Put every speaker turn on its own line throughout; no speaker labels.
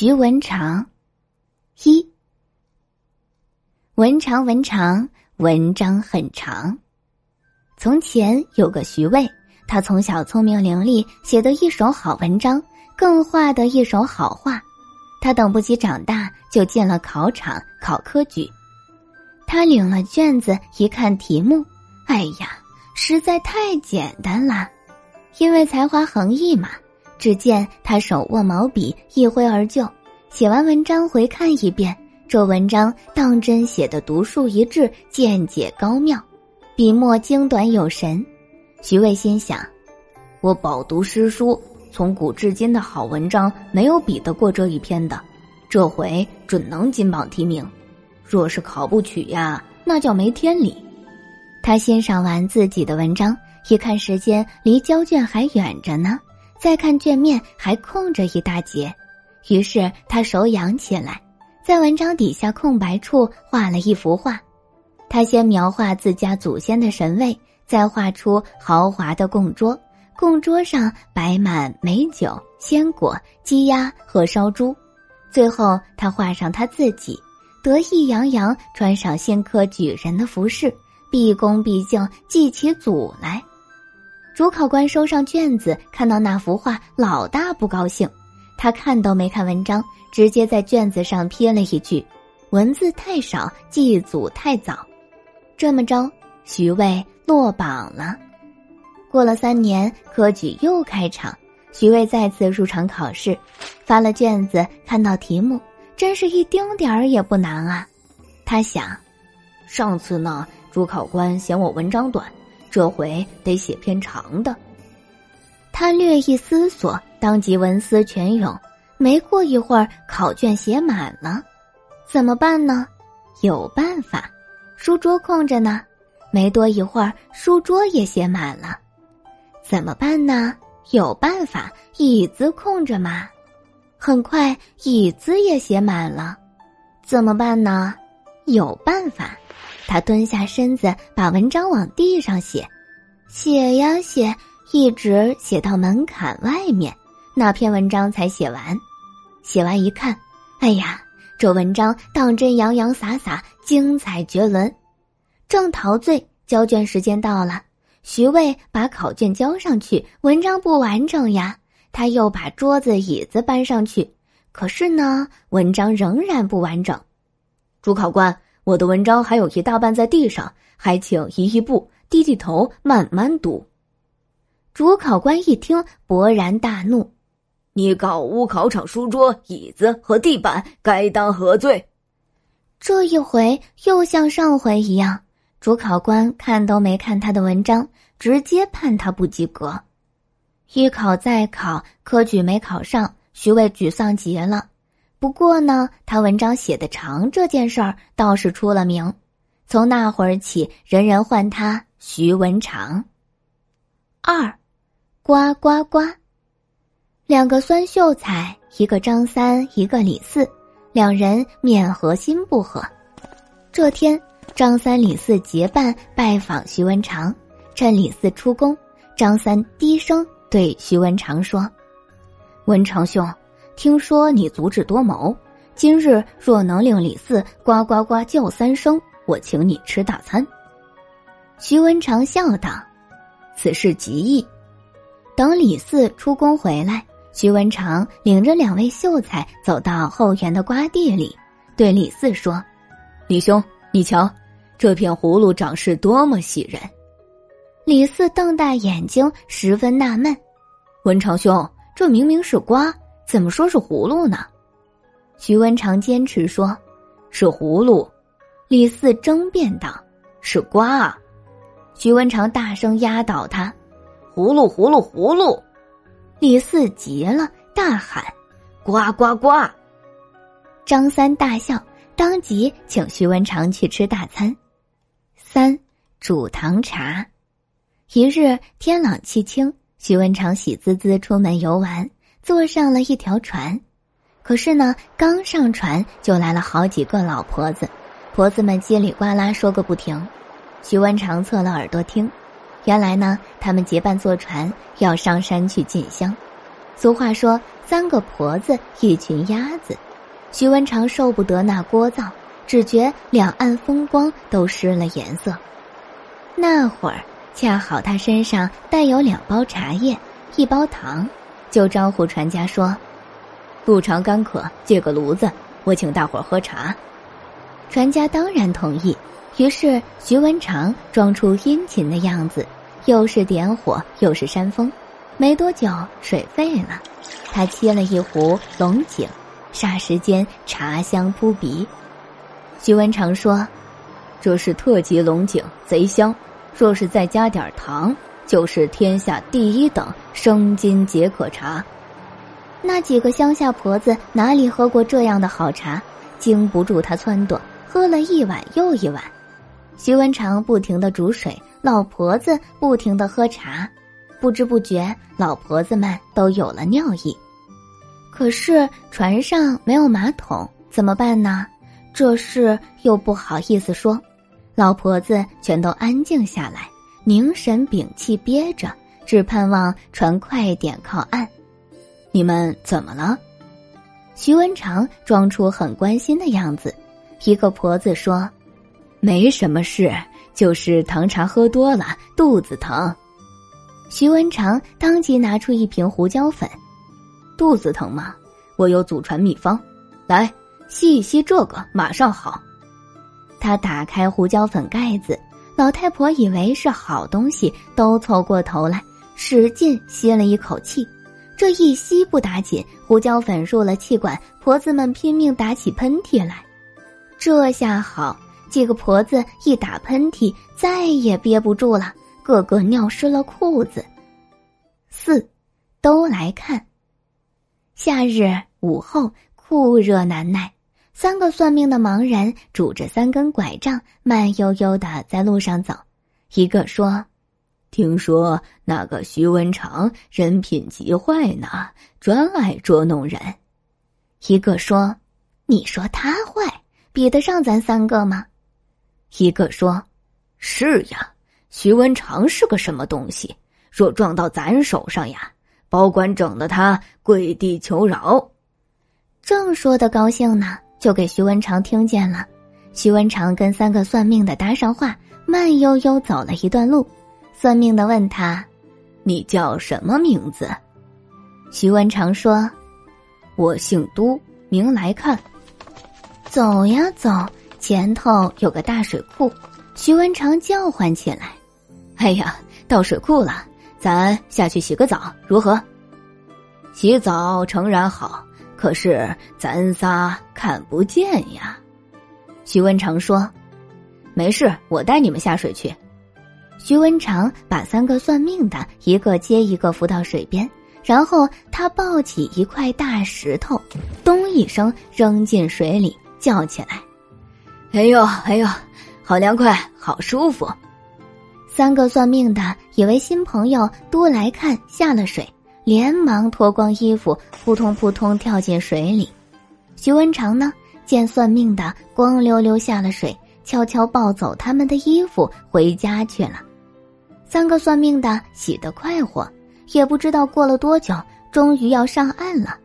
徐文长，一文长文长，文章很长。从前有个徐渭，他从小聪明伶俐，写得一手好文章，更画得一手好画。他等不及长大，就进了考场考科举。他领了卷子，一看题目，哎呀，实在太简单了，因为才华横溢嘛。只见他手握毛笔，一挥而就。写完文章回看一遍，这文章当真写的独树一帜，见解高妙，笔墨精短有神。徐渭心想：我饱读诗书，从古至今的好文章没有比得过这一篇的，这回准能金榜题名。若是考不取呀，那叫没天理。他欣赏完自己的文章，一看时间离交卷还远着呢。再看卷面还空着一大截，于是他手痒起来，在文章底下空白处画了一幅画。他先描画自家祖先的神位，再画出豪华的供桌，供桌上摆满美酒、鲜果、鸡鸭和烧猪。最后他画上他自己，得意洋洋穿上新科举人的服饰，毕恭毕敬祭起祖来。主考官收上卷子，看到那幅画，老大不高兴。他看都没看文章，直接在卷子上批了一句：“文字太少，祭祖太早。”这么着，徐渭落榜了。过了三年，科举又开场，徐渭再次入场考试，发了卷子，看到题目，真是一丁点儿也不难啊。他想，上次呢，主考官嫌我文章短。这回得写篇长的。他略一思索，当即文思泉涌。没过一会儿，考卷写满了，怎么办呢？有办法，书桌空着呢。没多一会儿，书桌也写满了，怎么办呢？有办法，椅子空着嘛。很快，椅子也写满了，怎么办呢？有办法。他蹲下身子，把文章往地上写，写呀写，一直写到门槛外面，那篇文章才写完。写完一看，哎呀，这文章当真洋洋洒洒，精彩绝伦。正陶醉，交卷时间到了，徐渭把考卷交上去，文章不完整呀。他又把桌子椅子搬上去，可是呢，文章仍然不完整。主考官。我的文章还有一大半在地上，还请移一步，低低头，慢慢读。主考官一听，勃然大怒：“你搞污考场书桌、椅子和地板，该当何罪？”这一回又像上回一样，主考官看都没看他的文章，直接判他不及格。一考再考，科举没考上，徐渭沮丧极了。不过呢，他文章写的长这件事儿倒是出了名，从那会儿起，人人唤他徐文长。二，呱呱呱，两个孙秀才，一个张三，一个李四，两人面和心不和。这天，张三李四结伴拜访徐文长，趁李四出宫，张三低声对徐文长说：“文长兄。”听说你足智多谋，今日若能令李四呱呱呱叫三声，我请你吃大餐。徐文长笑道：“此事极易。”等李四出宫回来，徐文长领着两位秀才走到后园的瓜地里，对李四说：“李兄，你瞧，这片葫芦长势多么喜人。”李四瞪大眼睛，十分纳闷：“文长兄，这明明是瓜。”怎么说是葫芦呢？徐文长坚持说，是葫芦。李四争辩道：“是瓜啊！”徐文长大声压倒他：“葫芦，葫芦，葫芦！”李四急了，大喊：“呱呱呱！”张三大笑，当即请徐文长去吃大餐。三煮糖茶。一日天朗气清，徐文长喜滋滋出门游玩。坐上了一条船，可是呢，刚上船就来了好几个老婆子，婆子们叽里呱啦说个不停。徐文长侧了耳朵听，原来呢，他们结伴坐船要上山去进香。俗话说：“三个婆子，一群鸭子。”徐文长受不得那聒噪，只觉两岸风光都失了颜色。那会儿恰好他身上带有两包茶叶，一包糖，就招呼船家说：“路长干渴，借个炉子，我请大伙儿喝茶。”船家当然同意。于是徐文长装出殷勤的样子，又是点火，又是扇风。没多久，水沸了，他沏了一壶龙井，霎时间茶香扑鼻。徐文长说：“这是特级龙井，贼香。若是再加点糖，就是天下第一等生津解渴茶。”那几个乡下婆子哪里喝过这样的好茶，经不住他撺掇，喝了一碗又一碗。徐文长不停的煮水，老婆子不停的喝茶，不知不觉，老婆子们都有了尿意。可是船上没有马桶，怎么办呢？这事又不好意思说，老婆子全都安静下来，凝神屏气憋着，只盼望船快点靠岸。你们怎么了？徐文长装出很关心的样子。一个婆子说。没什么事，就是糖茶喝多了，肚子疼。徐文长当即拿出一瓶胡椒粉，肚子疼吗？我有祖传秘方，来吸一吸这个，马上好。他打开胡椒粉盖子，老太婆以为是好东西，都凑过头来，使劲吸了一口气。这一吸不打紧，胡椒粉入了气管，婆子们拼命打起喷嚏来。这下好。几个婆子一打喷嚏，再也憋不住了，个个尿湿了裤子。四，都来看。夏日午后，酷热难耐，三个算命的盲人拄着三根拐杖，慢悠悠的在路上走。一个说：“听说那个徐文长人品极坏呢，专爱捉弄人。”一个说：“你说他坏，比得上咱三个吗？”一个说：“是呀，徐文长是个什么东西？若撞到咱手上呀，保管整的他跪地求饶。”正说的高兴呢，就给徐文长听见了。徐文长跟三个算命的搭上话，慢悠悠走了一段路。算命的问他：“你叫什么名字？”徐文长说：“我姓都，名来看。”走呀走。前头有个大水库，徐文长叫唤起来：“哎呀，到水库了，咱下去洗个澡，如何？”洗澡诚然好，可是咱仨看不见呀。徐文长说：“没事，我带你们下水去。”徐文长把三个算命的一个接一个扶到水边，然后他抱起一块大石头，咚一声扔进水里，叫起来。哎呦哎呦，好凉快，好舒服！三个算命的以为新朋友都来看，下了水，连忙脱光衣服，扑通扑通跳进水里。徐文长呢，见算命的光溜溜下了水，悄悄抱走他们的衣服回家去了。三个算命的喜得快活，也不知道过了多久，终于要上岸了。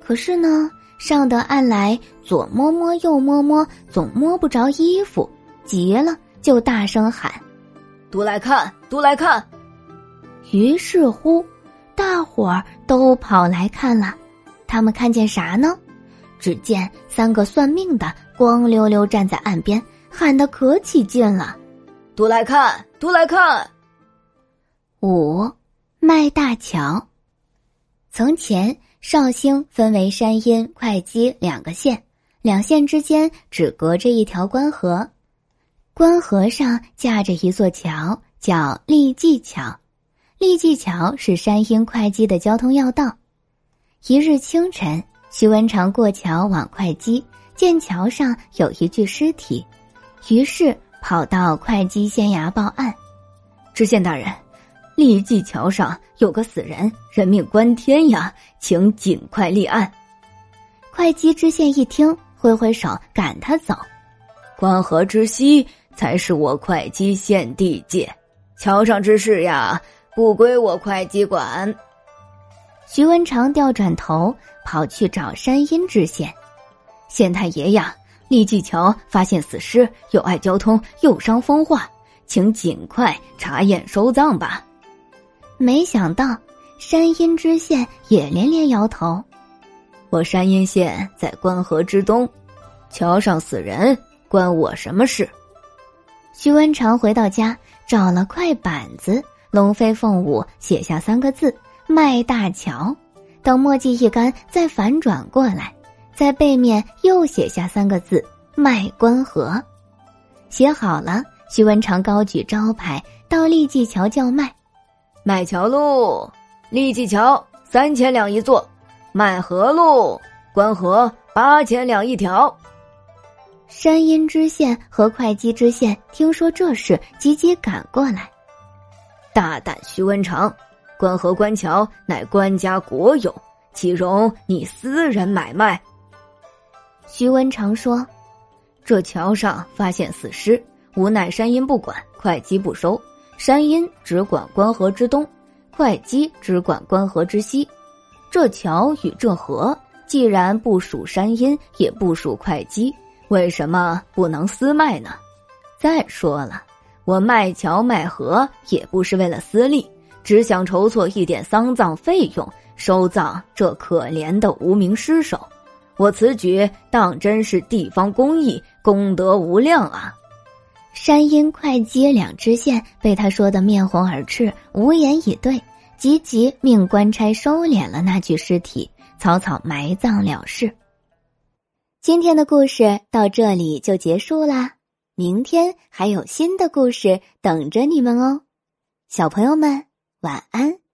可是呢？上得岸来，左摸摸，右摸摸，总摸不着衣服，急了就大声喊：“都来看，都来看！”于是乎，大伙儿都跑来看了。他们看见啥呢？只见三个算命的光溜溜站在岸边，喊得可起劲了：“都来看，都来看！”五，卖大桥。从前。绍兴分为山阴、会稽两个县，两县之间只隔着一条关河，关河上架着一座桥，叫立济桥。立济桥是山阴、会稽的交通要道。一日清晨，徐文长过桥往会稽，见桥上有一具尸体，于是跑到会稽县衙报案。知县大人。立济桥上有个死人，人命关天呀，请尽快立案。会稽知县一听，挥挥手赶他走。关河之西才是我会稽县地界，桥上之事呀，不归我会稽管。徐文长调转头跑去找山阴知县，县太爷呀，立济桥发现死尸，有碍交通，又伤风化，请尽快查验收葬吧。没想到山阴知县也连连摇头：“我山阴县在关河之东，桥上死人，关我什么事？”徐文长回到家，找了块板子，龙飞凤舞写下三个字。卖大桥，等墨迹一干，再反转过来，在背面又写下三个字“卖关河”。写好了，徐文长高举招牌到立济桥叫卖：“麦桥路，立济桥三千两一座；麦河路，关河八千两一条。”山阴知县和会稽知县听说这事，急急赶过来。大胆徐文长！关河关桥乃官家国有，岂容你私人买卖？徐文长说：“这桥上发现死尸，无奈山阴不管，会稽不收。山阴只管关河之东，会稽只管关河之西。这桥与这河，既然不属山阴，也不属会稽，为什么不能私卖呢？再说了，我卖桥卖河，也不是为了私利。”只想筹措一点丧葬费用，收葬这可怜的无名尸首。我此举当真是地方公益，功德无量啊！山阴、会稽两知县被他说的面红耳赤，无言以对，急急命官差收敛了那具尸体，草草埋葬了事。今天的故事到这里就结束啦，明天还有新的故事等着你们哦，小朋友们。晚安。